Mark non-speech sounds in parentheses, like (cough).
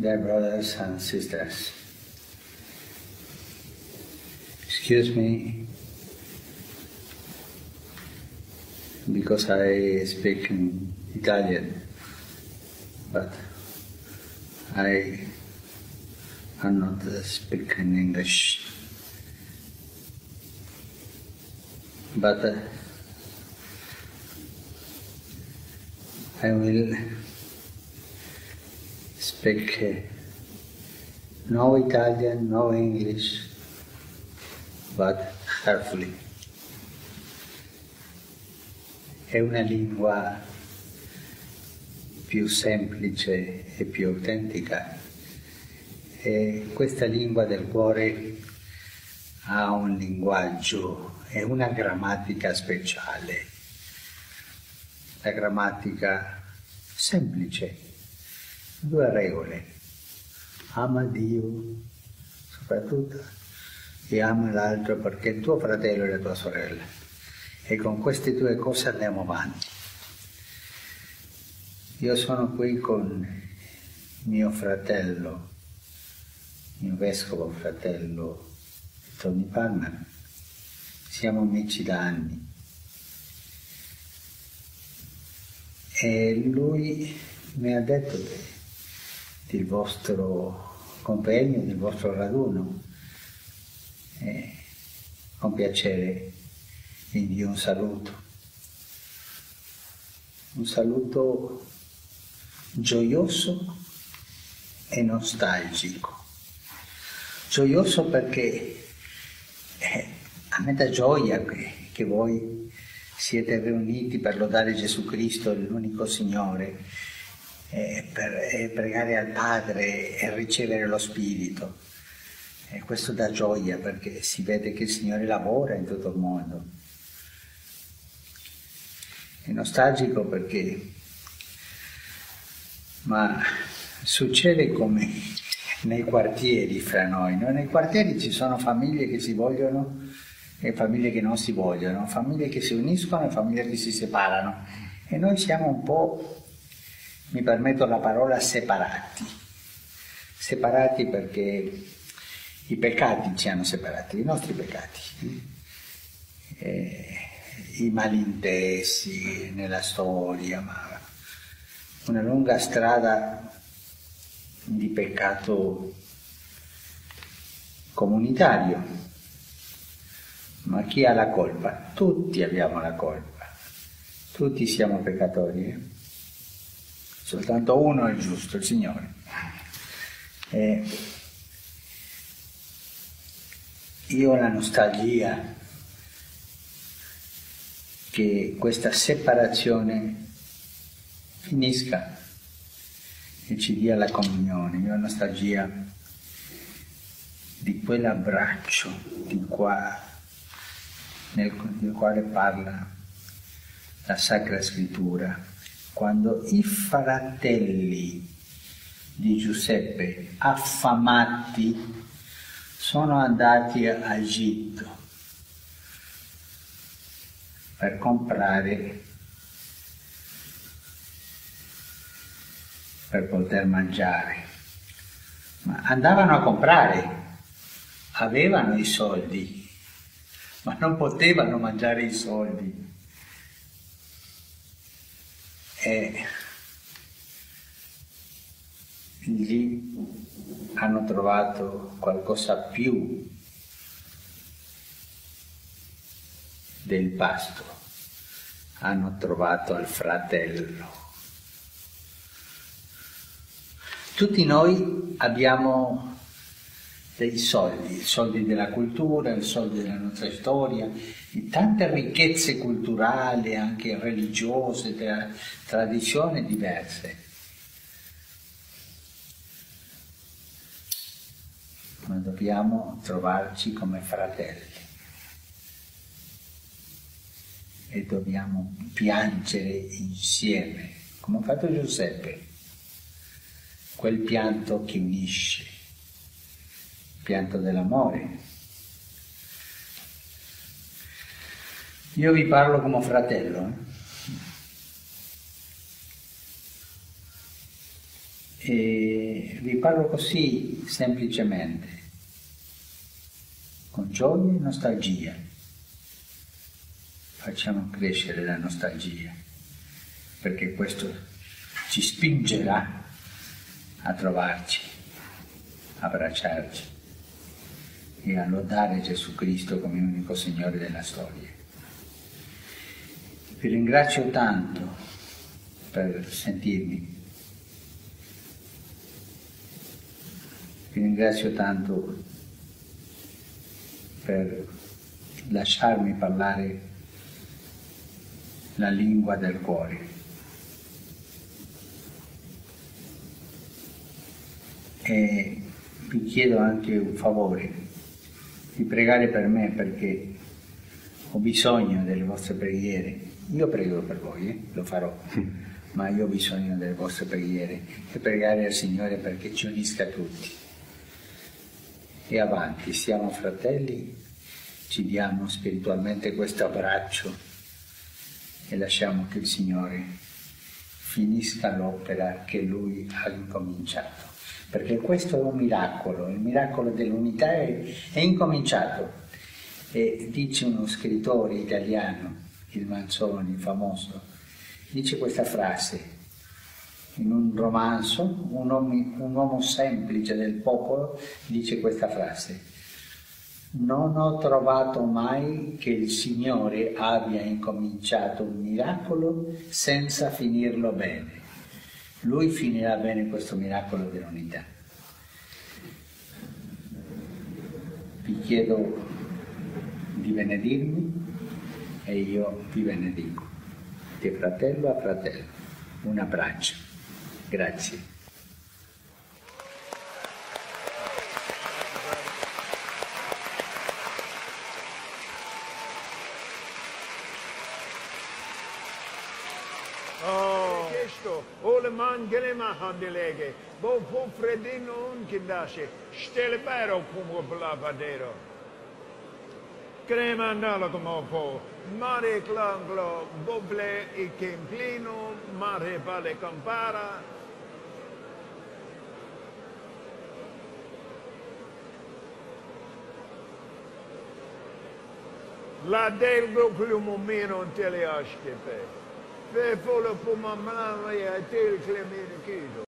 Dear brothers and sisters, excuse me because I speak in Italian, but I cannot speak in English. But uh, I will uh, no Italian, no English, but carefully. È una lingua più semplice e più autentica. E questa lingua del cuore ha un linguaggio e una grammatica speciale. La grammatica semplice, due regole. Ama Dio soprattutto e ama l'altro perché è tuo fratello e la tua sorella. E con queste due cose andiamo avanti. Io sono qui con mio fratello, mio vescovo fratello Tony Palmer. Siamo amici da anni. E lui mi ha detto del vostro compegno, del vostro raduno. E con piacere vi invio un saluto. Un saluto gioioso e nostalgico. Gioioso perché eh, a me dà gioia che, che voi siete riuniti per lodare Gesù Cristo, l'unico Signore, eh, per eh, pregare al Padre e ricevere lo Spirito. E questo dà gioia perché si vede che il Signore lavora in tutto il mondo. È nostalgico perché, ma succede come nei quartieri fra noi, no? nei quartieri ci sono famiglie che si vogliono e famiglie che non si vogliono, famiglie che si uniscono e famiglie che si separano e noi siamo un po', mi permetto la parola, separati, separati perché i peccati ci hanno separati, i nostri peccati. E i malintesi nella storia, ma una lunga strada di peccato comunitario. Ma chi ha la colpa? Tutti abbiamo la colpa, tutti siamo peccatori. Eh? Soltanto uno è giusto, il Signore. E io ho la nostalgia che questa separazione finisca e ci dia la comunione. Io ho nostalgia di quell'abbraccio di qua, nel, nel quale parla la Sacra Scrittura, quando i fratelli di Giuseppe, affamati, sono andati a Egitto per comprare per poter mangiare. Ma andavano a comprare, avevano i soldi, ma non potevano mangiare i soldi. E lì hanno trovato qualcosa più del pasto, hanno trovato il fratello. Tutti noi abbiamo dei soldi, i soldi della cultura, i soldi della nostra storia, di tante ricchezze culturali, anche religiose, tra, tradizioni diverse. Ma dobbiamo trovarci come fratelli. e dobbiamo piangere insieme, come ha fatto Giuseppe, quel pianto che unisce, il pianto dell'amore. Io vi parlo come fratello. E vi parlo così semplicemente, con gioia e nostalgia. Facciamo crescere la nostalgia, perché questo ci spingerà a trovarci, a abbracciarci e a lodare Gesù Cristo come unico Signore della storia. Vi ringrazio tanto per sentirmi. Vi ringrazio tanto per lasciarmi parlare la lingua del cuore. E vi chiedo anche un favore, di pregare per me perché ho bisogno delle vostre preghiere. Io prego per voi, eh? lo farò, (laughs) ma io ho bisogno delle vostre preghiere e pregare al Signore perché ci unisca tutti e avanti, siamo fratelli, ci diamo spiritualmente questo abbraccio e lasciamo che il Signore finisca l'opera che Lui ha incominciato. Perché questo è un miracolo, il miracolo dell'unità è, è incominciato. E dice uno scrittore italiano, il Manzoni, famoso, dice questa frase, in un romanzo, un uomo, un uomo semplice del popolo dice questa frase. Non ho trovato mai che il Signore abbia incominciato un miracolo senza finirlo bene. Lui finirà bene questo miracolo dell'unità. Vi chiedo di benedirmi e io vi benedico, di fratello a fratello. Un abbraccio. Grazie. angelemaha delege, bo po fredino unkindaše, štelebero kumo blabadero. Crema analogo po, mare clanglo, boble e kemplino, mare vale campara, La delgo glumomeno teleaștepe. Fe fola po ma mala e te le clemere kido.